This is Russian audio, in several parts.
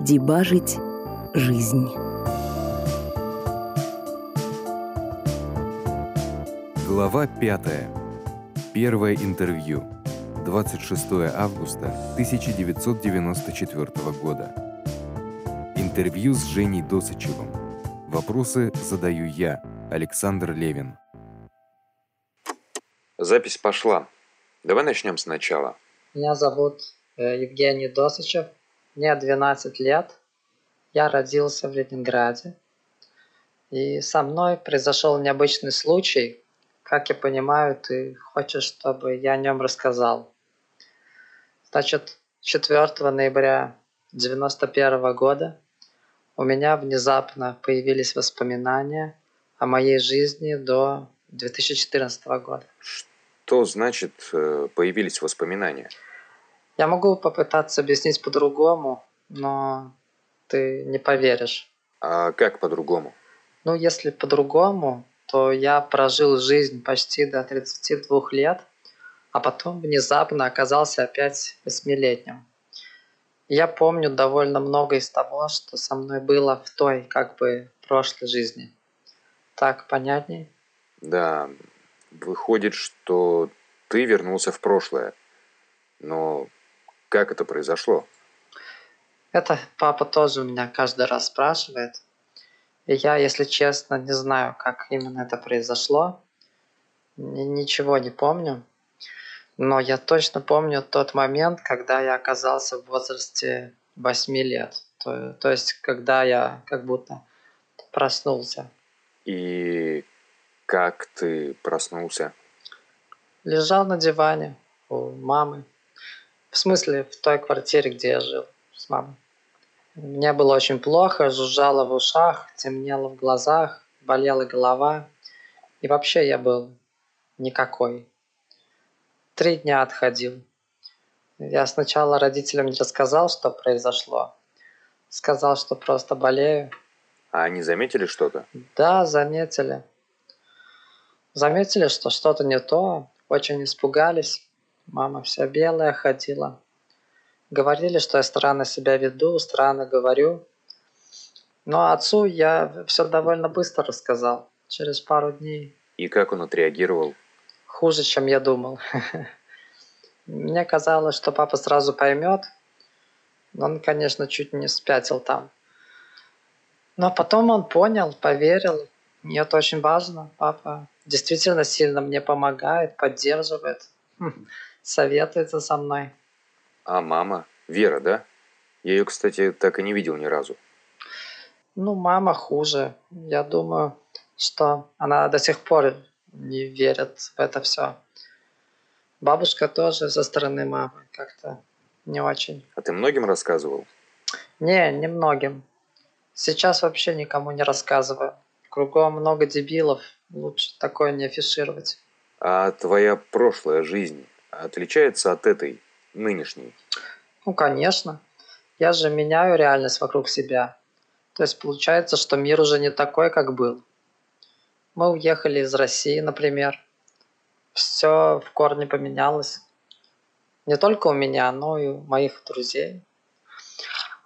Дебажить жизнь. Глава 5. Первое интервью. 26 августа 1994 года. Интервью с Женей Досычевым. Вопросы задаю я, Александр Левин. Запись пошла. Давай начнем сначала. Меня зовут э, Евгений Досычев. Мне 12 лет. Я родился в Ленинграде. И со мной произошел необычный случай. Как я понимаю, ты хочешь, чтобы я о нем рассказал. Значит, 4 ноября 91 года у меня внезапно появились воспоминания о моей жизни до 2014 года. Что значит э, появились воспоминания? Я могу попытаться объяснить по-другому, но ты не поверишь. А как по-другому? Ну, если по-другому, то я прожил жизнь почти до 32 лет, а потом внезапно оказался опять восьмилетним. Я помню довольно много из того, что со мной было в той, как бы, прошлой жизни. Так понятней? Да, выходит, что ты вернулся в прошлое. Но как это произошло? Это папа тоже у меня каждый раз спрашивает. И я, если честно, не знаю, как именно это произошло. Ничего не помню. Но я точно помню тот момент, когда я оказался в возрасте 8 лет. То, то есть, когда я как будто проснулся. И как ты проснулся? Лежал на диване у мамы. В смысле, в той квартире, где я жил с мамой. Мне было очень плохо, жужжало в ушах, темнело в глазах, болела голова. И вообще я был никакой. Три дня отходил. Я сначала родителям не рассказал, что произошло. Сказал, что просто болею. А они заметили что-то? Да, заметили. Заметили, что что-то не то, очень испугались. Мама вся белая ходила. Говорили, что я странно себя веду, странно говорю. Но отцу я все довольно быстро рассказал, через пару дней. И как он отреагировал? Хуже, чем я думал. Мне казалось, что папа сразу поймет, но он, конечно, чуть не спятил там. Но потом он понял, поверил. И это очень важно. Папа действительно сильно мне помогает, поддерживает, хм, советуется со мной. А мама? Вера, да? Я ее, кстати, так и не видел ни разу. Ну, мама хуже. Я думаю, что она до сих пор не верит в это все. Бабушка тоже со стороны мамы как-то не очень. А ты многим рассказывал? Не, не многим. Сейчас вообще никому не рассказываю. Кругом много дебилов, лучше такое не афишировать. А твоя прошлая жизнь отличается от этой, нынешней? Ну, конечно. Я же меняю реальность вокруг себя. То есть получается, что мир уже не такой, как был. Мы уехали из России, например. Все в корне поменялось. Не только у меня, но и у моих друзей.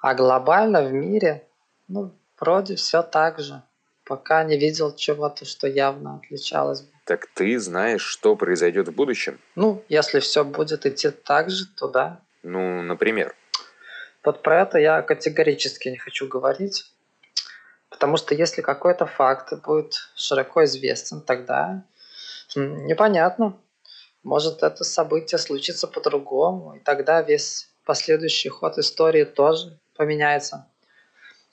А глобально в мире, ну, вроде все так же пока не видел чего-то, что явно отличалось бы. Так ты знаешь, что произойдет в будущем? Ну, если все будет идти так же, то да. Ну, например? Вот про это я категорически не хочу говорить. Потому что если какой-то факт будет широко известен, тогда непонятно. Может, это событие случится по-другому, и тогда весь последующий ход истории тоже поменяется.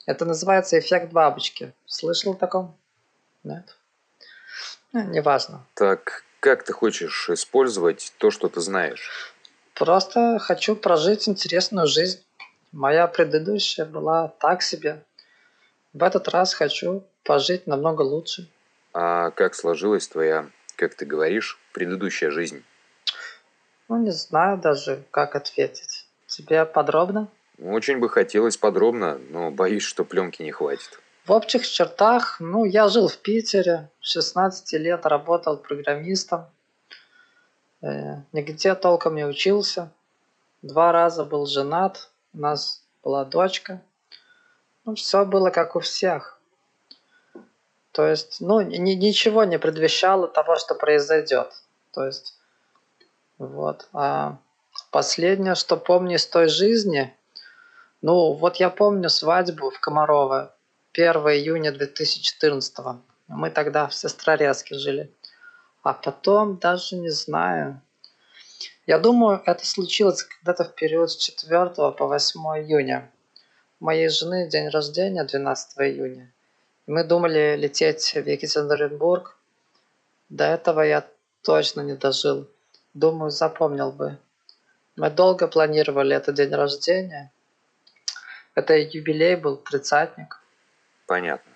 Это называется эффект бабочки. Слышал о таком? Нет? Ну, неважно. Так как ты хочешь использовать то, что ты знаешь? Просто хочу прожить интересную жизнь. Моя предыдущая была так себе. В этот раз хочу пожить намного лучше. А как сложилась твоя, как ты говоришь, предыдущая жизнь? Ну, не знаю даже, как ответить. Тебе подробно? Очень бы хотелось подробно, но боюсь, что пленки не хватит. В общих чертах, ну, я жил в Питере, 16 лет работал программистом, э, нигде толком не учился, два раза был женат, у нас была дочка. Ну, все было как у всех. То есть, ну, ни, ничего не предвещало того, что произойдет. То есть, вот. А последнее, что помню из той жизни, ну, вот я помню свадьбу в Комарово 1 июня 2014 Мы тогда в Сестрорецке жили. А потом даже не знаю. Я думаю, это случилось когда-то в период с 4 по 8 июня. У моей жены день рождения 12 июня. Мы думали лететь в Екатеринбург. До этого я точно не дожил. Думаю, запомнил бы. Мы долго планировали этот день рождения. Это юбилей был, тридцатник. Понятно.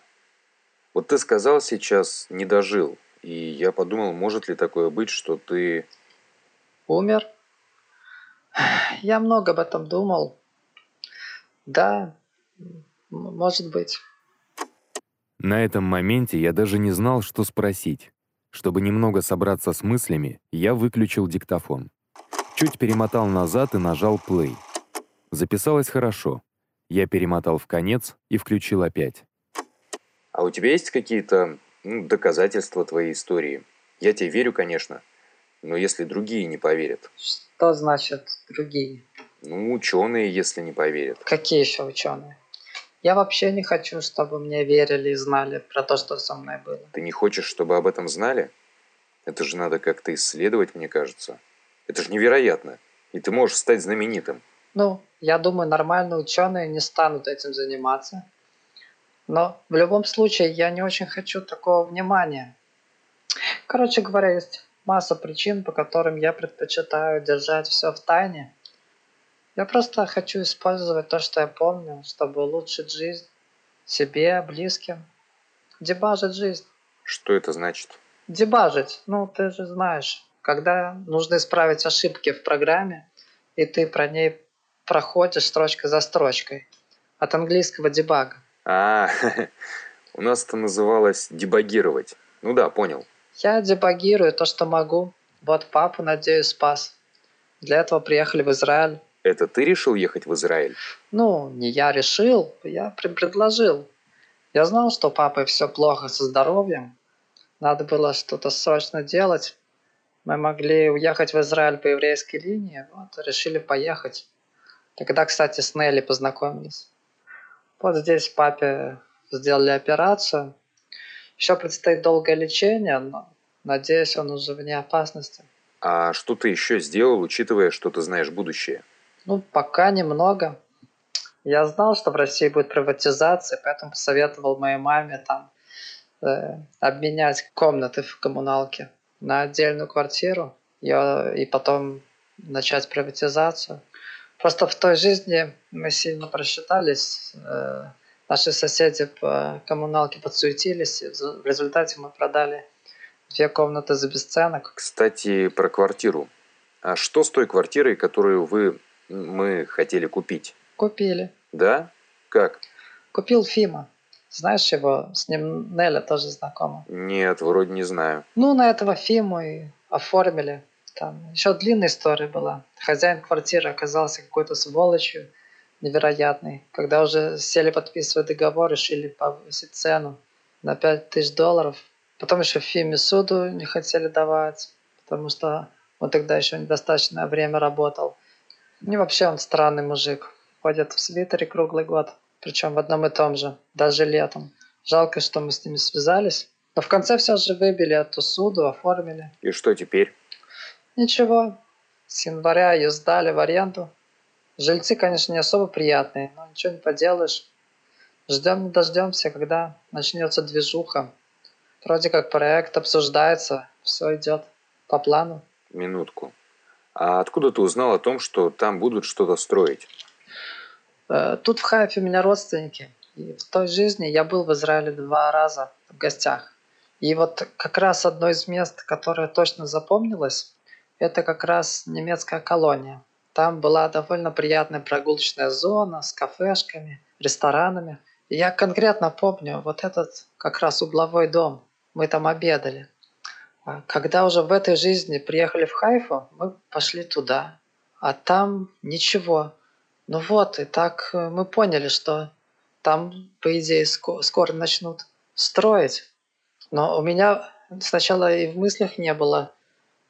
Вот ты сказал сейчас «не дожил», и я подумал, может ли такое быть, что ты... Умер? Я много об этом думал. Да, может быть. На этом моменте я даже не знал, что спросить. Чтобы немного собраться с мыслями, я выключил диктофон. Чуть перемотал назад и нажал play. Записалось хорошо. Я перемотал в конец и включил опять. А у тебя есть какие-то ну, доказательства твоей истории? Я тебе верю, конечно, но если другие не поверят? Что значит другие? Ну, ученые, если не поверят. Какие еще ученые? Я вообще не хочу, чтобы мне верили и знали про то, что со мной было. Ты не хочешь, чтобы об этом знали? Это же надо как-то исследовать, мне кажется. Это же невероятно. И ты можешь стать знаменитым. Ну, я думаю, нормальные ученые не станут этим заниматься. Но в любом случае я не очень хочу такого внимания. Короче говоря, есть масса причин, по которым я предпочитаю держать все в тайне. Я просто хочу использовать то, что я помню, чтобы улучшить жизнь себе, близким. Дебажить жизнь. Что это значит? Дебажить. Ну, ты же знаешь, когда нужно исправить ошибки в программе, и ты про ней проходишь строчка за строчкой. От английского дебага. А, у нас это называлось дебагировать. Ну да, понял. Я дебагирую то, что могу. Вот папу, надеюсь, спас. Для этого приехали в Израиль. Это ты решил ехать в Израиль? Ну, не я решил, я предложил. Я знал, что папой все плохо со здоровьем. Надо было что-то срочно делать. Мы могли уехать в Израиль по еврейской линии, вот, решили поехать. Тогда, кстати, с Нелли познакомились. Вот здесь папе сделали операцию. Еще предстоит долгое лечение, но надеюсь, он уже вне опасности. А что ты еще сделал, учитывая, что ты знаешь будущее? Ну, пока немного. Я знал, что в России будет приватизация, поэтому посоветовал моей маме там э, обменять комнаты в коммуналке на отдельную квартиру и, и потом начать приватизацию. Просто в той жизни мы сильно просчитались. Э, наши соседи по коммуналке подсуетились. И в результате мы продали две комнаты за бесценок. Кстати, про квартиру. А что с той квартирой, которую вы, мы хотели купить? Купили. Да? Как? Купил Фима. Знаешь его? С ним Неля тоже знакома. Нет, вроде не знаю. Ну, на этого Фиму и оформили. Там еще длинная история была. Хозяин квартиры оказался какой-то сволочью невероятный. Когда уже сели подписывать договор, решили повысить цену на 5000 долларов. Потом еще Фиме суду не хотели давать, потому что он тогда еще недостаточное время работал. И вообще он странный мужик. Ходит в свитере круглый год. Причем в одном и том же. Даже летом. Жалко, что мы с ними связались. Но в конце все же выбили эту суду, оформили. И что теперь? Ничего, с января ее сдали в аренду. Жильцы, конечно, не особо приятные, но ничего не поделаешь. Ждем не дождемся, когда начнется движуха. Вроде как проект обсуждается, все идет по плану. Минутку. А откуда ты узнал о том, что там будут что-то строить? Э, тут в Хайфе у меня родственники. И в той жизни я был в Израиле два раза в гостях. И вот как раз одно из мест, которое точно запомнилось, это как раз немецкая колония. Там была довольно приятная прогулочная зона с кафешками, ресторанами. Я конкретно помню вот этот как раз угловой дом. Мы там обедали. А когда уже в этой жизни приехали в Хайфу, мы пошли туда. А там ничего. Ну вот, и так э, мы поняли, что там, по идее, ско- скоро начнут строить. Но у меня сначала и в мыслях не было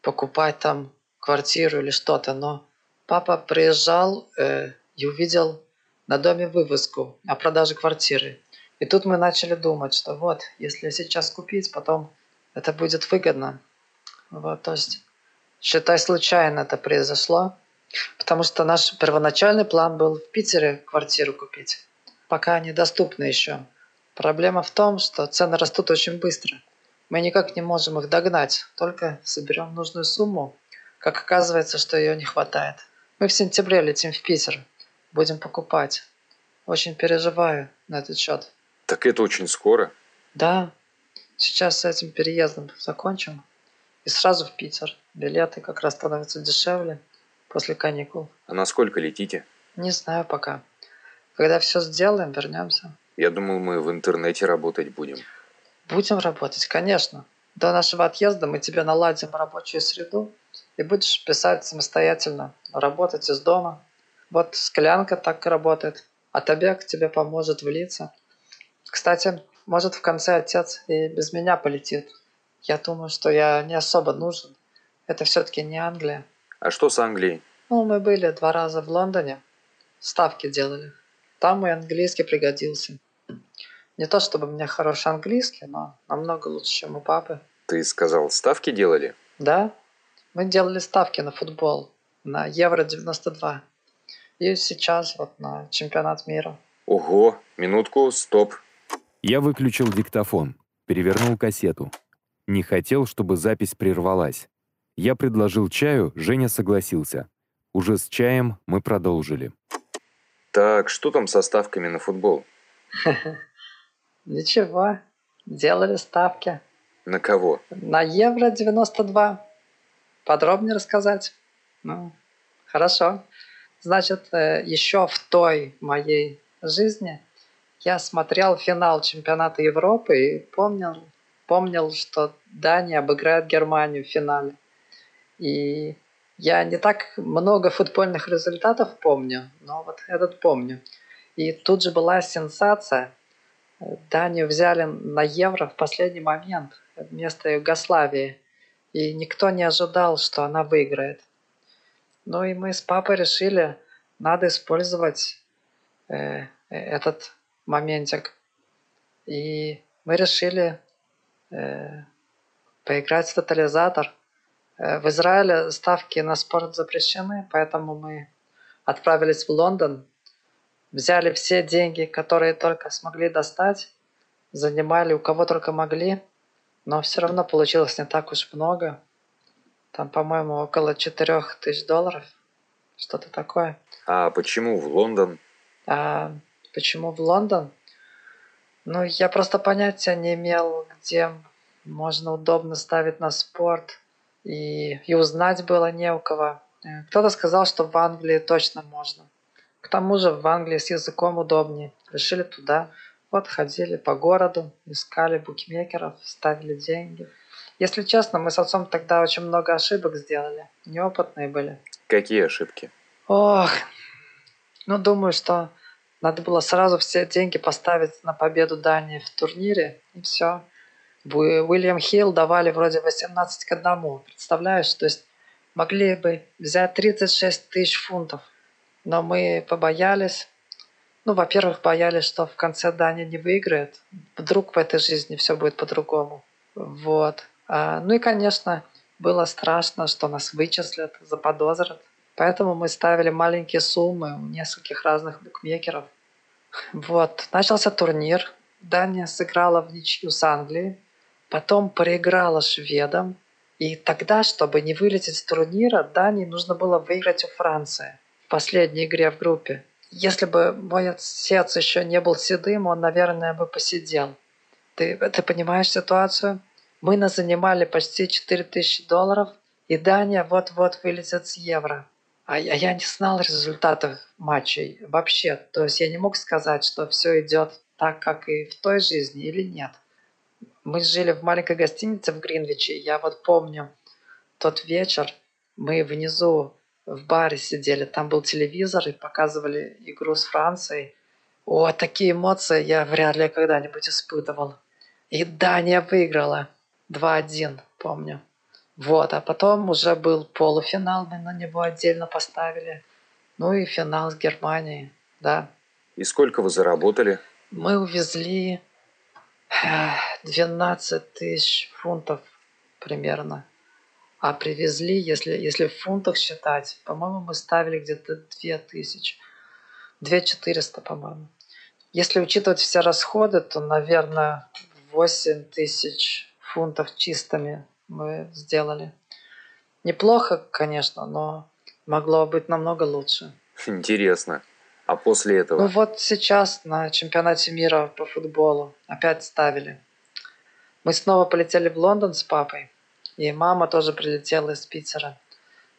покупать там квартиру или что-то, но папа приезжал э, и увидел на доме вывеску о продаже квартиры. И тут мы начали думать, что вот, если сейчас купить, потом это будет выгодно. Вот, то есть, считай, случайно это произошло, потому что наш первоначальный план был в Питере квартиру купить. Пока недоступно еще. Проблема в том, что цены растут очень быстро. Мы никак не можем их догнать, только соберем нужную сумму. Как оказывается, что ее не хватает. Мы в сентябре летим в Питер. Будем покупать. Очень переживаю на этот счет. Так это очень скоро. Да, сейчас с этим переездом закончим. И сразу в Питер. Билеты как раз становятся дешевле после каникул. А на сколько летите? Не знаю пока. Когда все сделаем, вернемся. Я думал, мы в интернете работать будем. Будем работать, конечно. До нашего отъезда мы тебе наладим рабочую среду и будешь писать самостоятельно, работать из дома. Вот склянка так работает. А Табек тебе поможет влиться. Кстати, может в конце отец и без меня полетит. Я думаю, что я не особо нужен. Это все-таки не Англия. А что с Англией? Ну, мы были два раза в Лондоне. Ставки делали. Там мой английский пригодился. Не то чтобы у меня хороший английский, но намного лучше, чем у папы. Ты сказал, ставки делали? Да, мы делали ставки на футбол, на Евро-92. И сейчас вот на чемпионат мира. Ого, минутку, стоп. Я выключил диктофон, перевернул кассету. Не хотел, чтобы запись прервалась. Я предложил чаю, Женя согласился. Уже с чаем мы продолжили. Так, что там со ставками на футбол? Ничего, делали ставки. На кого? На Евро-92. Подробнее рассказать? Ну, хорошо. Значит, э, еще в той моей жизни я смотрел финал чемпионата Европы и помнил, помнил, что Дания обыграет Германию в финале. И я не так много футбольных результатов помню, но вот этот помню. И тут же была сенсация. Данию взяли на Евро в последний момент вместо Югославии. И никто не ожидал, что она выиграет. Ну и мы с папой решили, надо использовать э, этот моментик. И мы решили э, поиграть в тотализатор. Э, в Израиле ставки на спорт запрещены, поэтому мы отправились в Лондон, взяли все деньги, которые только смогли достать, занимали у кого только могли, но все равно получилось не так уж много. Там, по-моему, около 4 тысяч долларов. Что-то такое. А почему в Лондон? А почему в Лондон? Ну, я просто понятия не имел, где можно удобно ставить на спорт. И, и узнать было не у кого. Э, кто-то сказал, что в Англии точно можно. К тому же в Англии с языком удобнее. Решили туда. Вот ходили по городу, искали букмекеров, ставили деньги. Если честно, мы с отцом тогда очень много ошибок сделали. Неопытные были. Какие ошибки? Ох, ну думаю, что надо было сразу все деньги поставить на победу Дании в турнире, и все. Уильям Хилл давали вроде 18 к 1. Представляешь? То есть могли бы взять 36 тысяч фунтов. Но мы побоялись. Ну, во-первых, боялись, что в конце Дания не выиграет. Вдруг в этой жизни все будет по-другому. Вот. А, ну и, конечно, было страшно, что нас вычислят, заподозрят. Поэтому мы ставили маленькие суммы у нескольких разных букмекеров. Вот. Начался турнир. Дания сыграла в ничью с Англией. Потом проиграла шведам. И тогда, чтобы не вылететь с турнира, Дании нужно было выиграть у Франции последней игре в группе. Если бы мой отец еще не был седым, он, наверное, бы посидел. Ты, ты понимаешь ситуацию? Мы занимали почти 4000 долларов, и Дания вот-вот вылетит с евро. А я, я не знал результатов матчей вообще. То есть я не мог сказать, что все идет так, как и в той жизни или нет. Мы жили в маленькой гостинице в Гринвиче. Я вот помню тот вечер, мы внизу в баре сидели, там был телевизор и показывали игру с Францией. О, такие эмоции я вряд ли когда-нибудь испытывал. И Дания выиграла 2-1, помню. Вот, а потом уже был полуфинал, мы на него отдельно поставили. Ну и финал с Германией, да. И сколько вы заработали? Мы увезли 12 тысяч фунтов примерно. А привезли, если, если в фунтах считать, по-моему, мы ставили где-то 2000. 2400, по-моему. Если учитывать все расходы, то, наверное, 8 тысяч фунтов чистыми мы сделали. Неплохо, конечно, но могло быть намного лучше. Интересно. А после этого? Ну вот сейчас на чемпионате мира по футболу опять ставили. Мы снова полетели в Лондон с папой. И мама тоже прилетела из Питера.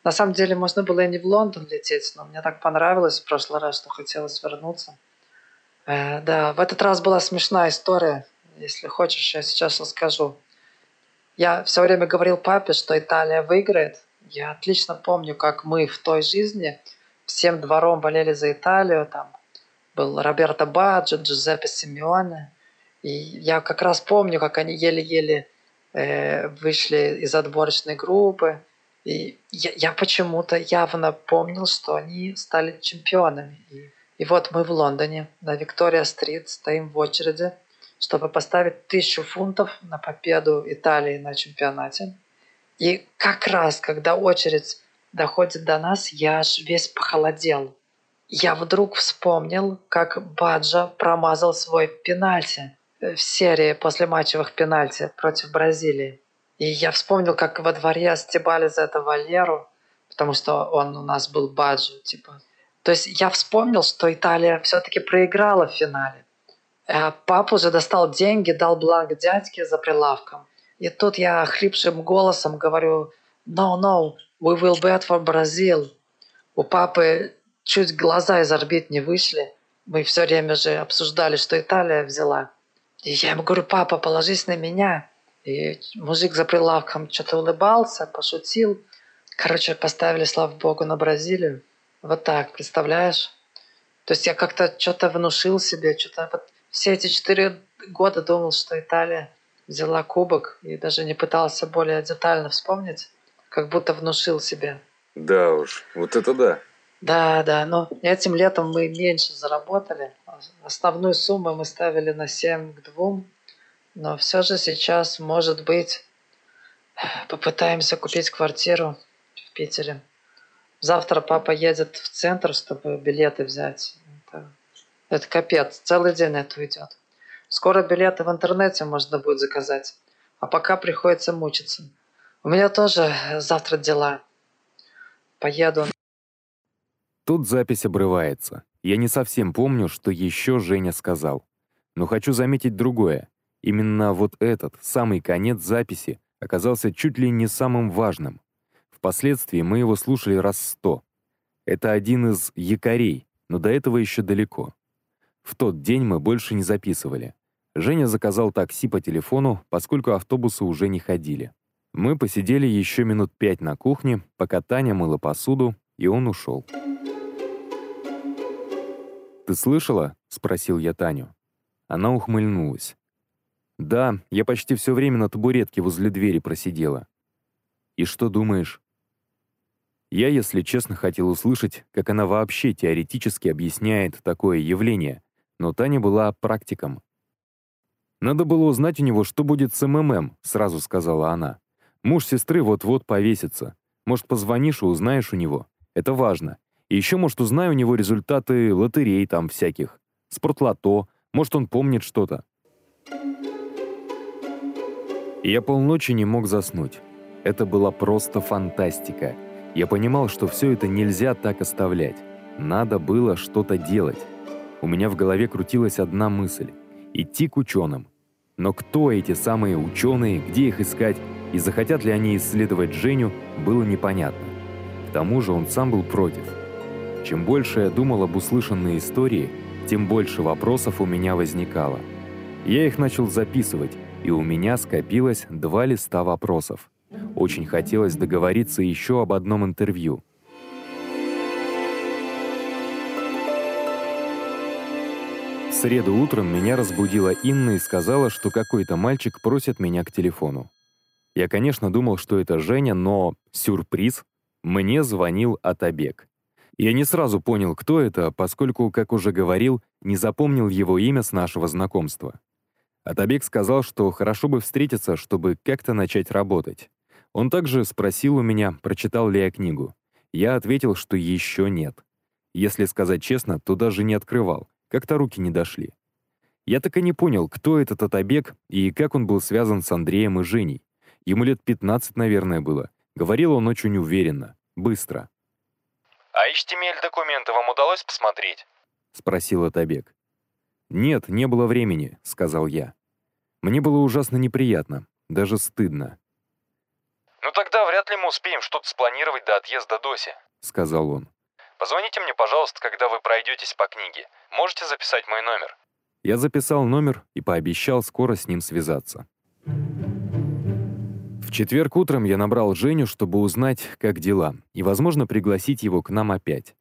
На самом деле можно было и не в Лондон лететь, но мне так понравилось в прошлый раз, что хотелось вернуться. Э, да, в этот раз была смешная история. Если хочешь, я сейчас расскажу. Я все время говорил папе, что Италия выиграет. Я отлично помню, как мы в той жизни всем двором болели за Италию. Там был Роберто Баджо, Джузеппе Симеоне. И я как раз помню, как они еле-еле вышли из отборочной группы. И я, я почему-то явно помнил, что они стали чемпионами. И, и вот мы в Лондоне, на Виктория-стрит, стоим в очереди, чтобы поставить тысячу фунтов на победу Италии на чемпионате. И как раз, когда очередь доходит до нас, я аж весь похолодел. Я вдруг вспомнил, как Баджа промазал свой пенальти в серии после матчевых пенальти против Бразилии. И я вспомнил, как во дворе стебали за это Валеру, потому что он у нас был Баджу, типа. То есть я вспомнил, что Италия все-таки проиграла в финале. А папа уже достал деньги, дал бланк дядьке за прилавком. И тут я хрипшим голосом говорю, no, no, we will bet for Brazil. У папы чуть глаза из орбит не вышли. Мы все время же обсуждали, что Италия взяла. И я ему говорю, папа, положись на меня. И мужик за прилавком что-то улыбался, пошутил. Короче, поставили, слава богу, на Бразилию. Вот так, представляешь? То есть я как-то что-то внушил себе, что-то вот все эти четыре года думал, что Италия взяла кубок и даже не пытался более детально вспомнить, как будто внушил себе. Да уж, вот это да. Да, да, но этим летом мы меньше заработали. Основную сумму мы ставили на 7 к 2, но все же сейчас, может быть, попытаемся купить квартиру в Питере. Завтра папа едет в центр, чтобы билеты взять. Это, это капец, целый день это уйдет. Скоро билеты в интернете можно будет заказать, а пока приходится мучиться. У меня тоже завтра дела. Поеду Тут запись обрывается. Я не совсем помню, что еще Женя сказал. Но хочу заметить другое. Именно вот этот, самый конец записи, оказался чуть ли не самым важным. Впоследствии мы его слушали раз сто. Это один из якорей, но до этого еще далеко. В тот день мы больше не записывали. Женя заказал такси по телефону, поскольку автобусы уже не ходили. Мы посидели еще минут пять на кухне, пока Таня мыла посуду, и он ушел. «Ты слышала?» — спросил я Таню. Она ухмыльнулась. «Да, я почти все время на табуретке возле двери просидела». «И что думаешь?» Я, если честно, хотел услышать, как она вообще теоретически объясняет такое явление, но Таня была практиком. «Надо было узнать у него, что будет с МММ», — сразу сказала она. «Муж сестры вот-вот повесится. Может, позвонишь и узнаешь у него. Это важно. Еще, может, узнаю у него результаты лотерей там всяких. Спортлото. Может, он помнит что-то. Я полночи не мог заснуть. Это была просто фантастика. Я понимал, что все это нельзя так оставлять. Надо было что-то делать. У меня в голове крутилась одна мысль — идти к ученым. Но кто эти самые ученые, где их искать, и захотят ли они исследовать Женю, было непонятно. К тому же он сам был против — чем больше я думал об услышанной истории, тем больше вопросов у меня возникало. Я их начал записывать, и у меня скопилось два листа вопросов. Очень хотелось договориться еще об одном интервью. В среду утром меня разбудила Инна и сказала, что какой-то мальчик просит меня к телефону. Я, конечно, думал, что это Женя, но сюрприз, мне звонил Атабек. Я не сразу понял, кто это, поскольку, как уже говорил, не запомнил его имя с нашего знакомства. Атабек сказал, что хорошо бы встретиться, чтобы как-то начать работать. Он также спросил у меня, прочитал ли я книгу. Я ответил, что еще нет. Если сказать честно, то даже не открывал, как-то руки не дошли. Я так и не понял, кто этот Атабек и как он был связан с Андреем и Женей. Ему лет 15, наверное, было. Говорил он очень уверенно, быстро. «А HTML документы вам удалось посмотреть?» — спросил Атабек. «Нет, не было времени», — сказал я. Мне было ужасно неприятно, даже стыдно. «Ну тогда вряд ли мы успеем что-то спланировать до отъезда Доси», — сказал он. «Позвоните мне, пожалуйста, когда вы пройдетесь по книге. Можете записать мой номер?» Я записал номер и пообещал скоро с ним связаться. В четверг утром я набрал Женю, чтобы узнать, как дела, и, возможно, пригласить его к нам опять.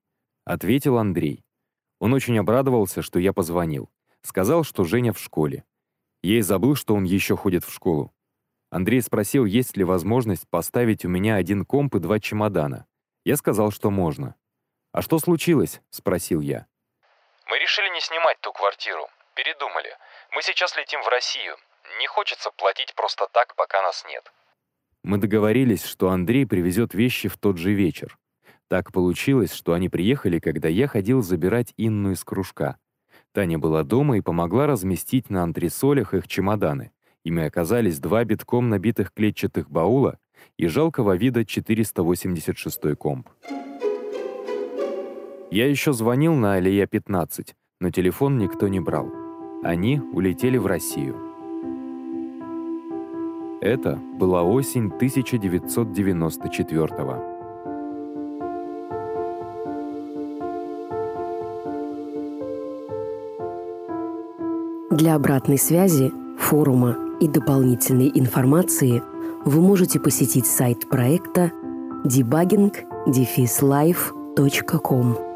Ответил Андрей. Он очень обрадовался, что я позвонил. Сказал, что Женя в школе. Я и забыл, что он еще ходит в школу. Андрей спросил, есть ли возможность поставить у меня один комп и два чемодана. Я сказал, что можно. «А что случилось?» — спросил я. «Мы решили не снимать ту квартиру. Передумали. Мы сейчас летим в Россию. Не хочется платить просто так, пока нас нет». Мы договорились, что Андрей привезет вещи в тот же вечер. Так получилось, что они приехали, когда я ходил забирать Инну из кружка. Таня была дома и помогла разместить на антресолях их чемоданы. Ими оказались два битком набитых клетчатых баула и жалкого вида 486 комп. Я еще звонил на Алия 15, но телефон никто не брал. Они улетели в Россию. Это была осень 1994 -го. Для обратной связи, форума и дополнительной информации вы можете посетить сайт проекта debugging-life.com.